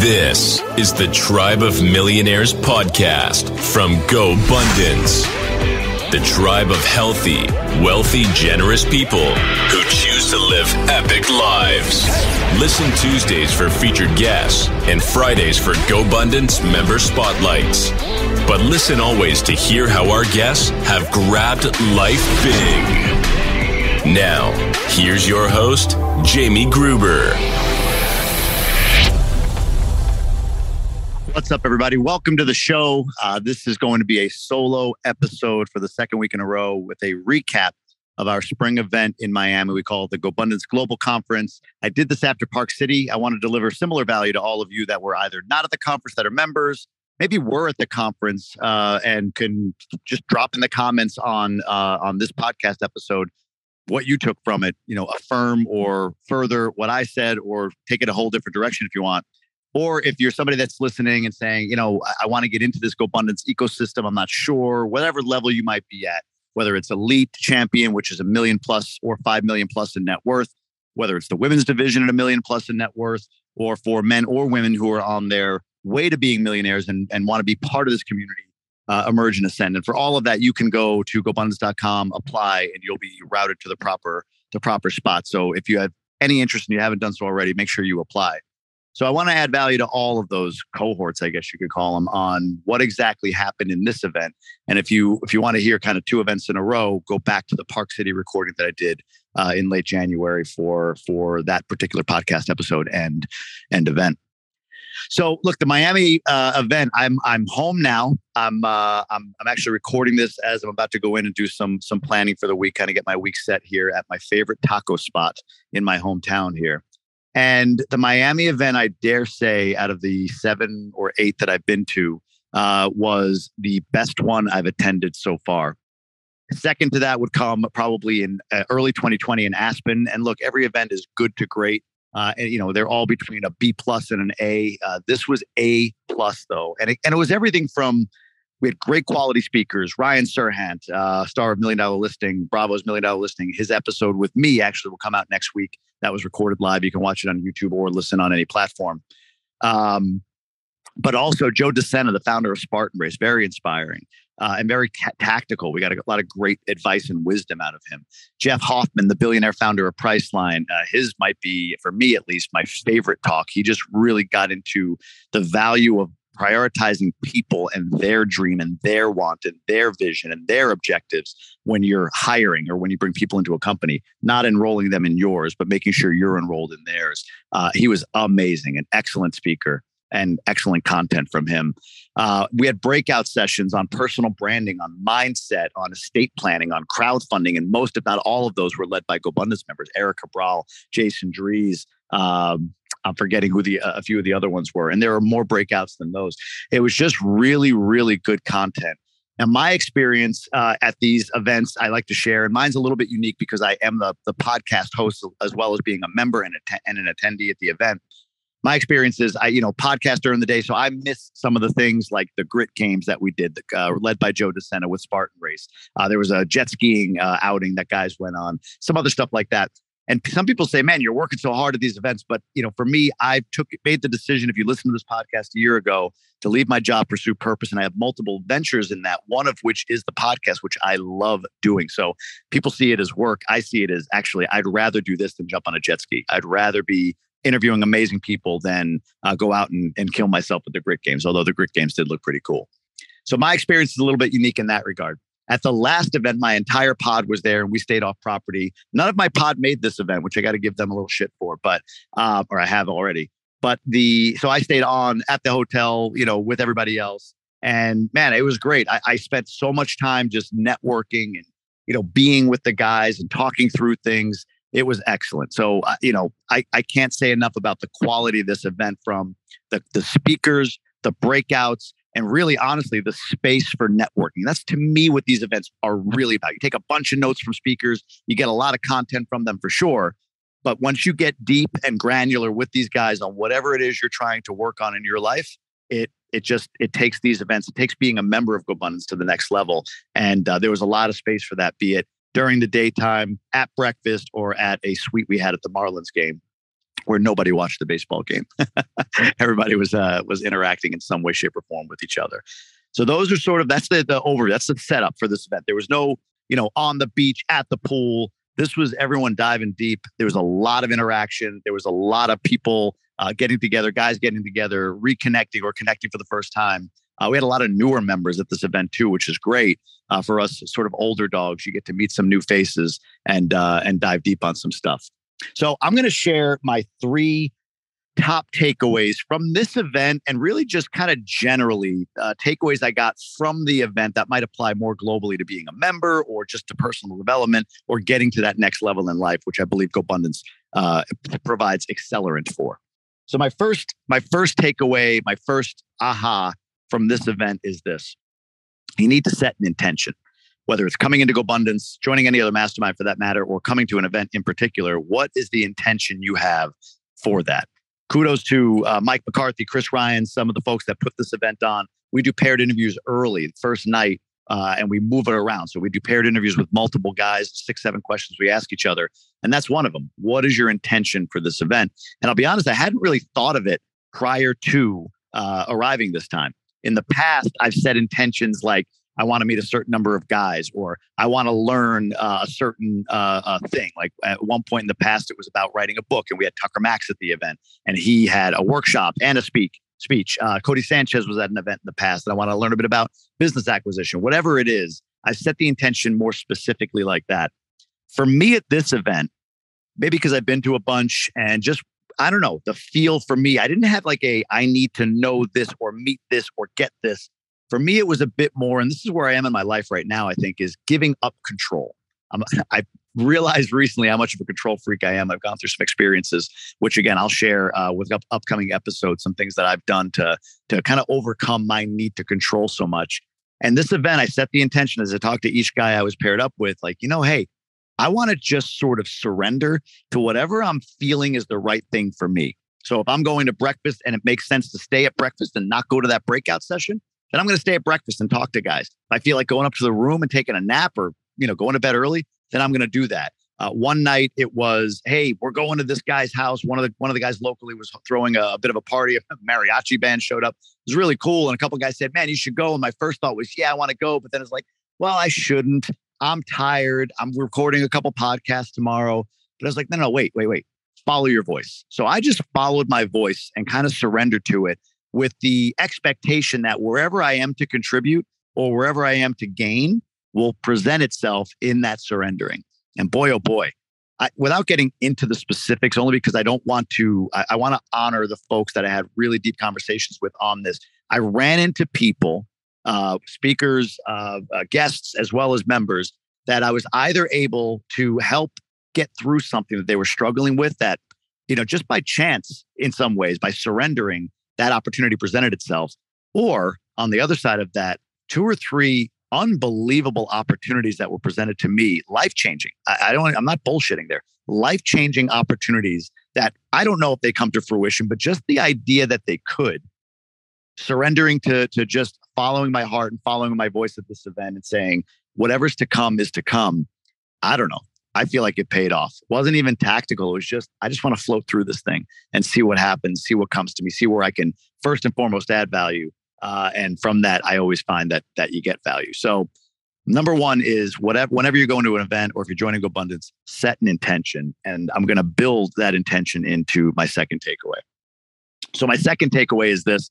This is the Tribe of Millionaires podcast from Go GoBundance. The tribe of healthy, wealthy, generous people who choose to live epic lives. Listen Tuesdays for featured guests and Fridays for Go GoBundance member spotlights. But listen always to hear how our guests have grabbed life big. Now, here's your host, Jamie Gruber. What's up, everybody? Welcome to the show. Uh, this is going to be a solo episode for the second week in a row with a recap of our spring event in Miami. We call it the GoBundance Global Conference. I did this after Park City. I want to deliver similar value to all of you that were either not at the conference that are members, maybe were at the conference, uh, and can just drop in the comments on uh, on this podcast episode what you took from it. You know, affirm or further what I said, or take it a whole different direction if you want. Or if you're somebody that's listening and saying, you know, I, I want to get into this GoBundance ecosystem, I'm not sure, whatever level you might be at, whether it's elite champion, which is a million plus or five million plus in net worth, whether it's the women's division at a million plus in net worth, or for men or women who are on their way to being millionaires and, and want to be part of this community, uh, emerge and ascend. And for all of that, you can go to gobundance.com, apply, and you'll be routed to the proper the proper spot. So if you have any interest and you haven't done so already, make sure you apply. So I want to add value to all of those cohorts, I guess you could call them, on what exactly happened in this event. And if you if you want to hear kind of two events in a row, go back to the Park City recording that I did uh, in late January for for that particular podcast episode and and event. So look, the Miami uh, event. I'm I'm home now. I'm uh, I'm I'm actually recording this as I'm about to go in and do some some planning for the week, kind of get my week set here at my favorite taco spot in my hometown here. And the Miami event, I dare say, out of the seven or eight that I've been to, uh, was the best one I've attended so far. Second to that would come probably in uh, early 2020 in Aspen. And look, every event is good to great. Uh, and you know they're all between a B plus and an A. Uh, this was A plus though, and it, and it was everything from we had great quality speakers. Ryan Serhant, uh, star of Million Dollar Listing, Bravo's Million Dollar Listing. His episode with me actually will come out next week. That was recorded live. You can watch it on YouTube or listen on any platform. Um, but also Joe DeSena, the founder of Spartan Race, very inspiring uh, and very tactical. We got a, a, lot of great advice and wisdom out of him. Jeff Hoffman, the billionaire founder of Priceline, uh, his might be, for me at least, my favorite talk. He just really got into the value of prioritizing people and their dream and their want and their vision and their objectives when you're hiring or when you bring people into a company, not enrolling them in yours, but making sure you're enrolled in theirs. Uh, he was amazing, an excellent speaker and excellent content from him. Uh, we had breakout sessions on personal branding, on mindset, on estate planning, on crowdfunding, and most, if not all of those, were led by GoBundance members: Eric Cabral, Jason Dries, um, I'm forgetting who the uh, a few of the other ones were, and there are more breakouts than those. It was just really, really good content. And my experience uh, at these events, I like to share, and mine's a little bit unique because I am the the podcast host as well as being a member and, att- and an attendee at the event. My experience is, I you know podcast during the day, so I miss some of the things like the grit games that we did, uh, led by Joe DeSena with Spartan Race. Uh, there was a jet skiing uh, outing that guys went on, some other stuff like that. And some people say, man, you're working so hard at these events. But, you know, for me, I took made the decision, if you listen to this podcast a year ago, to leave my job, pursue purpose. And I have multiple ventures in that, one of which is the podcast, which I love doing. So people see it as work. I see it as actually, I'd rather do this than jump on a jet ski. I'd rather be interviewing amazing people than uh, go out and, and kill myself with the grit games, although the grit games did look pretty cool. So my experience is a little bit unique in that regard. At the last event, my entire pod was there and we stayed off property. None of my pod made this event, which I got to give them a little shit for, but, uh, or I have already. But the, so I stayed on at the hotel, you know, with everybody else. And man, it was great. I, I spent so much time just networking and, you know, being with the guys and talking through things. It was excellent. So, uh, you know, I, I can't say enough about the quality of this event from the, the speakers, the breakouts, and really honestly the space for networking. That's to me what these events are really about. You take a bunch of notes from speakers you get a lot of content from them for sure. But once you get deep and granular with these guys on whatever it is you're trying to work on in your life it it just it takes these events it takes being a member of GoBundance to the next level. And uh, there was a lot of space for that be it during the daytime at breakfast or at a suite we had at the marlins game where nobody watched the baseball game. Everybody was uh, was interacting in some way, shape, or form with each other. So those are sort of that's the the over that's the setup for this event. There was no you know on the beach at the pool. This was everyone diving deep. There was a lot of interaction. There was a lot of people uh, getting together, guys getting together, reconnecting or connecting for the first time. Uh, we had a lot of newer members at this event too, which is great uh, for us, sort of older dogs. You get to meet some new faces and uh, and dive deep on some stuff. So I'm going to share my three top takeaways from this event and really just kind of generally uh, takeaways I got from the event that might apply more globally to being a member or just to personal development or getting to that next level in life, which I believe GoBundance uh, provides accelerant for. So my first, my first takeaway, my first aha from this event is this: you need to set an intention whether it's coming into GoBundance, joining any other mastermind for that matter, or coming to an event in particular, what is the intention you have for that? Kudos to uh, Mike McCarthy, Chris Ryan, some of the folks that put this event on. We do paired interviews early, first night, uh, and we move it around. So we do paired interviews with multiple guys, six, seven questions we ask each other. And that's one of them. What is your intention for this event? And I'll be honest, I hadn't really thought of it prior to uh, arriving this time. In the past, I've set intentions like, I want to meet a certain number of guys, or I want to learn uh, a certain uh, uh, thing. Like at one point in the past, it was about writing a book, and we had Tucker Max at the event, and he had a workshop and a speak speech. Uh, Codie Sanchez was at an event in the past, and I want to learn a bit about business acquisition. Whatever it is, I set the intention more specifically like that. For me at this event, maybe because I've been to a bunch and just I don't know the feel for me. I didn't have like a I need to know this or meet this or get this for me, it was a bit more, and this is where I am in my life right now, I think, is giving up control. I'm, I realized recently how much of a control freak I am. I've gone through some experiences, which again, I'll share uh, with up- upcoming episodes, some things that I've done to, to kind of overcome my need to control so much. And this event, I set the intention as I talked to each guy I was paired up with, like, you know, hey, I want to just sort of surrender to whatever I'm feeling is the right thing for me. So if I'm going to breakfast and it makes sense to stay at breakfast and not go to that breakout session, then I'm going to stay at breakfast and talk to guys. If I feel like going up to the room and taking a nap or, you know, going to bed early, then I'm going to do that. Uh, one night it was, hey, we're going to this guy's house. One of the one of the guys locally was throwing a, a bit of a party. A mariachi band showed up. It was really cool. And a couple guys said, "Man, you should go." And my first thought was, "Yeah, I want to go," but then it's like, "Well, I shouldn't. I'm tired. I'm recording a couple podcasts tomorrow." But I was like, "No, no, wait, wait, wait. Follow your voice." So I just followed my voice and kind of surrendered to it with the expectation that wherever I am to contribute or wherever I am to gain will present itself in that surrendering. And boy, oh boy, I, without getting into the specifics, only because I don't want to, I, I want to honor the folks that I had really deep conversations with on this. I ran into people, uh, speakers, uh, uh, guests, as well as members that I was either able to help get through something that they were struggling with that, you know, just by chance in some ways, by surrendering, that opportunity presented itself. Or on the other side of that, two or three unbelievable opportunities that were presented to me, life changing. I, I, don't, I'm not bullshitting there. Life changing opportunities that I don't know if they come to fruition, but just the idea that they could, surrendering to, to just following my heart and following my voice at this event and saying, whatever's to come is to come. I don't know. I feel like it paid off. It wasn't even tactical. It was just, I just want to float through this thing and see what happens, see what comes to me, see where I can first and foremost add value. Uh, and from that, I always find that that you get value. So number one is whatever whenever you're going to an event or if you're joining abundance, set an intention. And I'm going to build that intention into my second takeaway. So my second takeaway is this.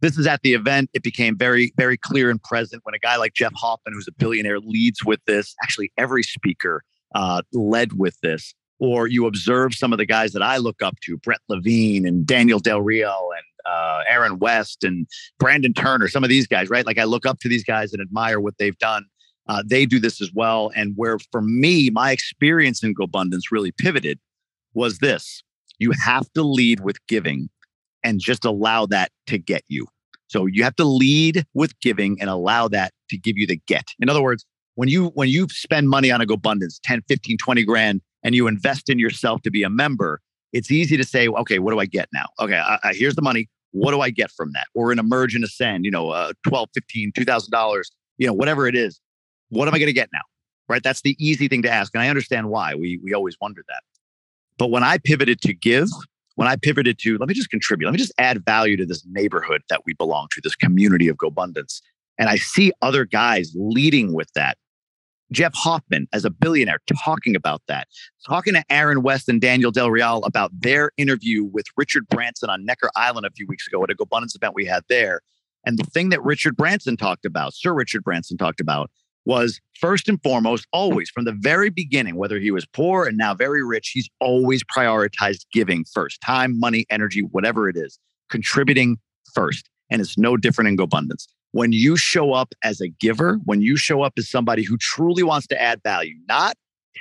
This is at the event. It became very, very clear and present when a guy like Jeff Hoffman, who's a billionaire, leads with this. Actually, every speaker uh, led with this, or you observe some of the guys that I look up to, Brett Levine and Daniel Del Rio and uh, Aaron West and Brandon Turner, some of these guys, right? Like I look up to these guys and admire what they've done. Uh, they do this as well. And where for me, my experience in GoBundance really pivoted was this you have to lead with giving and just allow that to get you. So you have to lead with giving and allow that to give you the get. In other words, when you when you spend money on a GoBundance 10 15 20 grand and you invest in yourself to be a member it's easy to say okay what do i get now? Okay I, I, here's the money. What do i get from that? Or an emerge and ascend you know uh, 12 15 2000 dollars you know whatever it is. What am i going to get now? Right? That's the easy thing to ask and i understand why. We we always wonder that. But when i pivoted to give when I pivoted to let me just contribute, let me just add value to this neighborhood that we belong to, this community of GoBundance. And I see other guys leading with that. Jeff Hoffman, as a billionaire, talking about that, talking to Aaron West and Daniel Del Real about their interview with Richard Branson on Necker Island a few weeks ago at a GoBundance event we had there. And the thing that Richard Branson talked about, Sir Richard Branson talked about, was first and foremost, always from the very beginning, whether he was poor and now very rich, he's always prioritized giving first time, money, energy, whatever it is, contributing first. And it's no different in GoBundance. When you show up as a giver, when you show up as somebody who truly wants to add value, not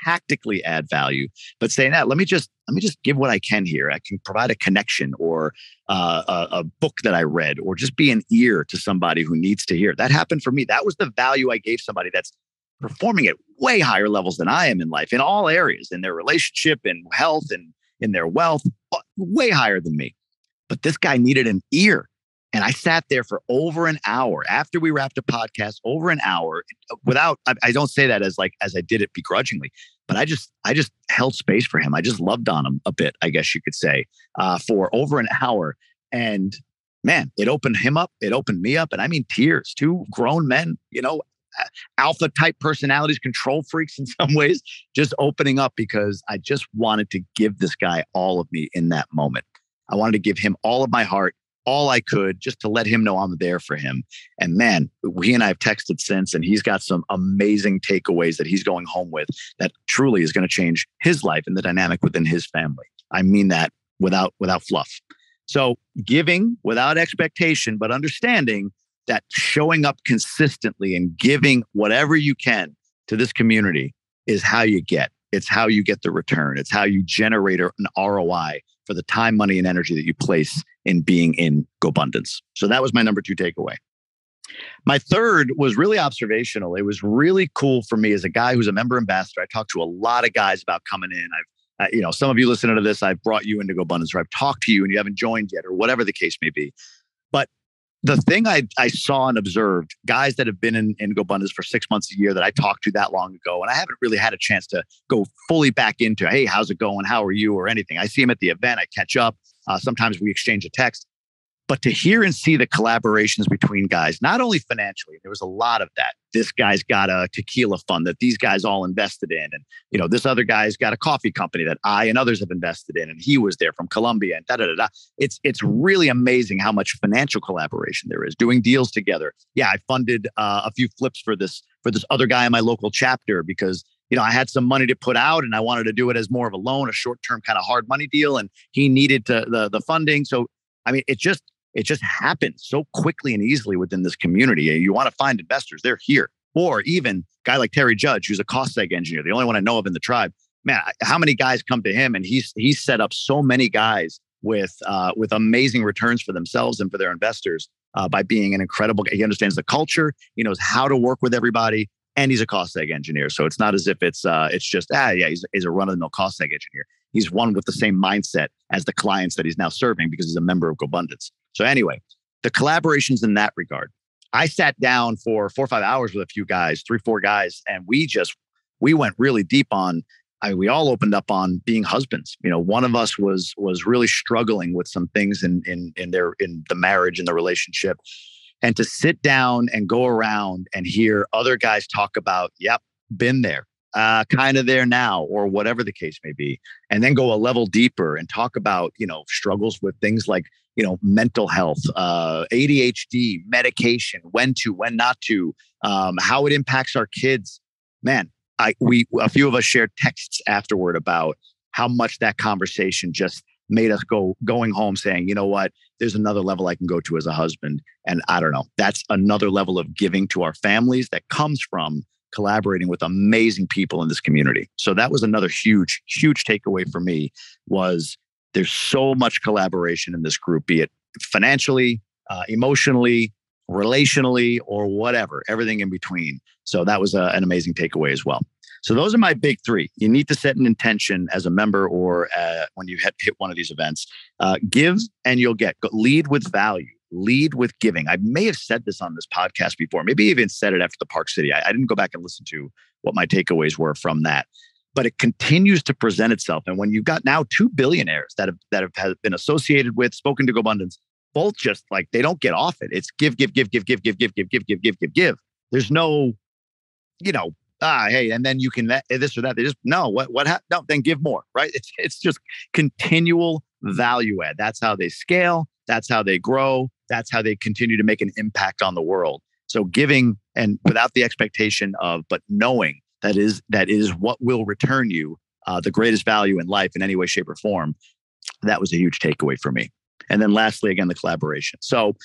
tactically add value, but saying that, let me just let me just give what I can here. I can provide a connection or uh, a, a, book that I read, or just be an ear to somebody who needs to hear. That happened for me. That was the value I gave somebody that's performing at way higher levels than I am in life, in all areas, in their relationship, in health, and in their wealth, uh, way higher than me. But this guy needed an ear. And I sat there for over an hour after we wrapped a podcast, over an hour uh, without, I, I don't say that as like, as I did it begrudgingly, but I just, I just held space for him. I just loved on him a bit, I guess you could say, uh, for over an hour. And man, it opened him up. It opened me up. And I mean, tears, two grown men, you know, alpha type personalities, control freaks in some ways, just opening up because I just wanted to give this guy all of me in that moment. I wanted to give him all of my heart all I could just to let him know I'm there for him. And man, he and I have texted since, and he's got some amazing takeaways that he's going home with that truly is going to change his life and the dynamic within his family. I mean that without without fluff. So giving without expectation, but understanding that showing up consistently and giving whatever you can to this community is how you get. It's how you get the return. It's how you generate an ROI for the time, money, and energy that you place in being in GoBundance. So that was my number two takeaway. My third was really observational. It was really cool for me as a guy who's a member ambassador. I talked to a lot of guys about coming in. I've, uh, you know, some of you listening to this, I've brought you into GoBundance or I've talked to you and you haven't joined yet or whatever the case may be. The thing I, I saw and observed, guys that have been in, in GoBundance for six months a year that I talked to that long ago, and I haven't really had a chance to go fully back into, hey, how's it going? How are you? Or anything. I see them at the event, I catch up. Uh, sometimes we exchange a text but to hear and see the collaborations between guys, not only financially, there was a lot of that. This guy's got a tequila fund that these guys all invested in. And, you know, this other guy's got a coffee company that I and others have invested in. And he was there from Colombia and da da da da. It's, it's really amazing how much financial collaboration there is doing deals together. Yeah, I funded uh, a few flips for this, for this other guy in my local chapter because you know, I had some money to put out and I wanted to do it as more of a loan, a short term kind of hard money deal. And he needed to, the, the funding. So, I mean, it just, it just happens so quickly and easily within this community. You want to find investors, they're here. Or even guy like Terry Judge, who's a cost seg engineer, the only one I know of in the tribe. Man, how many guys come to him and he's he's set up so many guys with uh, with amazing returns for themselves and for their investors uh, by being an incredible. He understands the culture. He knows how to work with everybody, and he's a cost seg engineer. So it's not as if it's uh, it's just ah yeah he's, he's a run of the mill cost seg engineer. He's one with the same mindset as the clients that he's now serving because he's a member of GoBundance. So anyway, the collaborations in that regard. I sat down for four or five hours with a few guys, three, four guys, and we just we went really deep on. I mean, we all opened up on being husbands. You know, one of us was was really struggling with some things in in in their in the marriage and the relationship, and to sit down and go around and hear other guys talk about, yep, been there, uh, kind of there now, or whatever the case may be, and then go a level deeper and talk about you know struggles with things like you know mental health uh, adhd medication when to when not to um, how it impacts our kids. Man i we a few of us shared texts afterward about how much that conversation just made us go going home saying you know what? There's another level i can go to as a husband and i don't know. That's another level of giving to our families that comes from collaborating with amazing people in this community so that was another huge huge takeaway for me was there's so much collaboration in this group, be it financially, uh, emotionally, relationally, or whatever, everything in between. So that was a, an amazing takeaway as well. So those are my big three. You need to set an intention as a member or uh, when you hit, hit one of these events. Uh, give and you'll get. Lead with value. Lead with giving. I may have said this on this podcast before. Maybe even said it after the Park City. I, I didn't go back and listen to what my takeaways were from that. but it continues to present itself. And when you've got now two billionaires that have that have been associated with, spoken to GoBundance, both just like they don't get off it. It's give, give, give, give, give, give, give, give, give, give, give, give, give. There's no, you know, ah, hey, and then you can let this or that. They just no, what what ha- no, then give more, right? It's it's just continual value add. That's how they scale. That's how they grow. That's how they continue to make an impact on the world. So giving and without the expectation of, but knowing that is that is what will return you uh, the greatest value in life in any way, shape, or form. That was a huge takeaway for me. And then lastly, again, the collaboration. So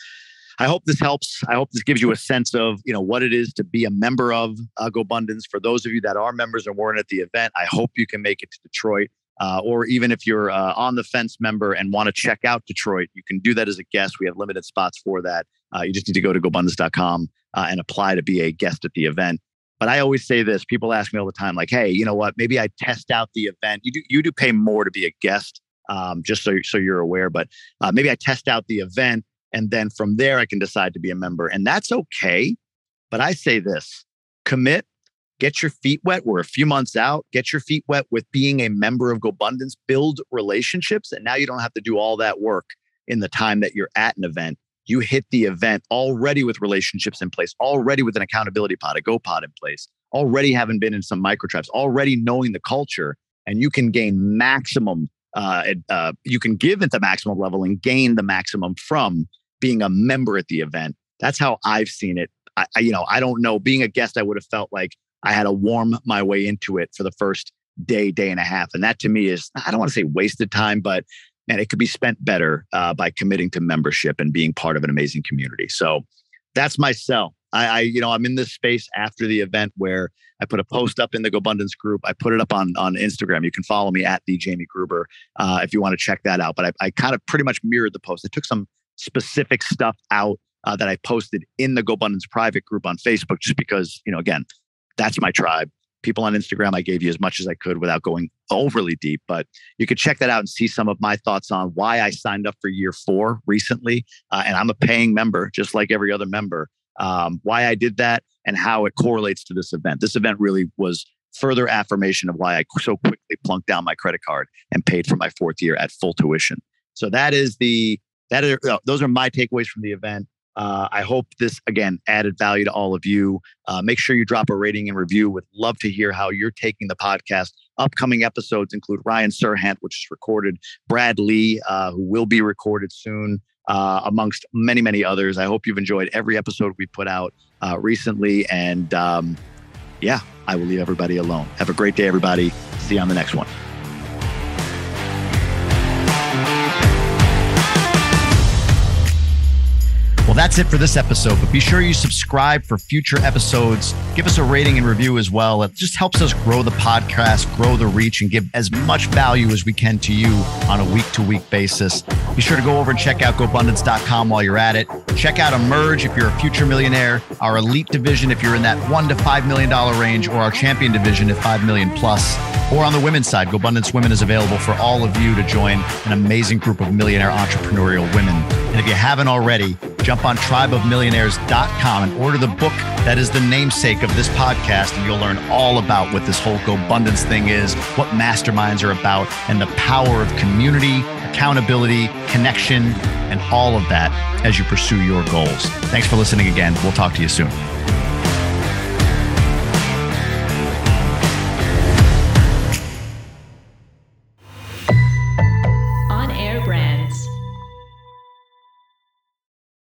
I hope this helps. I hope this gives you a sense of you know what it is to be a member of uh, GoBundance. For those of you that are members and weren't at the event, I hope you can make it to Detroit. Uh, or even if you're uh, on the fence member and want to check out Detroit, you can do that as a guest. We have limited spots for that. Uh, you just need to go to gobundance.com uh, and apply to be a guest at the event. But I always say this: people ask me all the time, like, "Hey, you know what? Maybe I test out the event. You do you do pay more to be a guest, um, just so so you're aware. But uh, maybe I test out the event, and then from there I can decide to be a member, and that's okay. But I say this: commit, get your feet wet. We're a few months out. Get your feet wet with being a member of GoBundance. Build relationships, and now you don't have to do all that work in the time that you're at an event you hit the event already with relationships in place, already with an accountability pod, a go pod in place, already having been in some micro tribes, already knowing the culture, and you can gain maximum. Uh, uh, you can give at the maximum level and gain the maximum from being a member at the event. That's how I've seen it. I, you know, I don't know. Being a guest, I would have felt like I had to warm my way into it for the first day, day and a half, and that to me is I don't want to say wasted time, but and it could be spent better uh, by committing to membership and being part of an amazing community. So that's my sell. I, I, you know, I'm in this space after the event where I put a post up in the GoBundance group. I put it up on on Instagram. You can follow me at the Jamie Gruber uh, if you want to check that out. But I, I kind of pretty much mirrored the post. I took some specific stuff out uh, that I posted in the GoBundance private group on Facebook, just because you know, again, that's my tribe people on Instagram. I gave you as much as I could without going overly deep, but you could check that out and see some of my thoughts on why I signed up for year four recently. Uh, and I'm a paying member, just like every other member. Um, why I did that and how it correlates to this event. This event really was further affirmation of why I so quickly plunked down my credit card and paid for my fourth year at full tuition. So that is the that are uh, those are my takeaways from the event. Uh, I hope this again added value to all of you. Uh, make sure you drop a rating and review. Would love to hear how you're taking the podcast. Upcoming episodes include Ryan Serhant, which is recorded, Brad Lea, uh, who will be recorded soon, uh, amongst many, many others. I hope you've enjoyed every episode we put out uh, recently. And um, yeah, I will leave everybody alone. Have a great day, everybody. See you on the next one. That's it for this episode, but be sure you subscribe for future episodes. Give us a rating and review as well. It just helps us grow the podcast, grow the reach, and give as much value as we can to you on a week to week basis. Be sure to go over and check out GoBundance.com while you're at it. Check out Emerge if you're a future millionaire, our elite division if you're in that one to $5 million range, or our champion division at 5 million plus. Or on the women's side, GoBundance Women is available for all of you to join an amazing group of millionaire entrepreneurial women. And if you haven't already, jump on tribeofmillionaires.com and order the book that is the namesake of this podcast. And you'll learn all about what this whole GoBundance thing is, what masterminds are about, and the power of community, accountability, connection, and all of that as you pursue your goals. Thanks for listening again. We'll talk to you soon.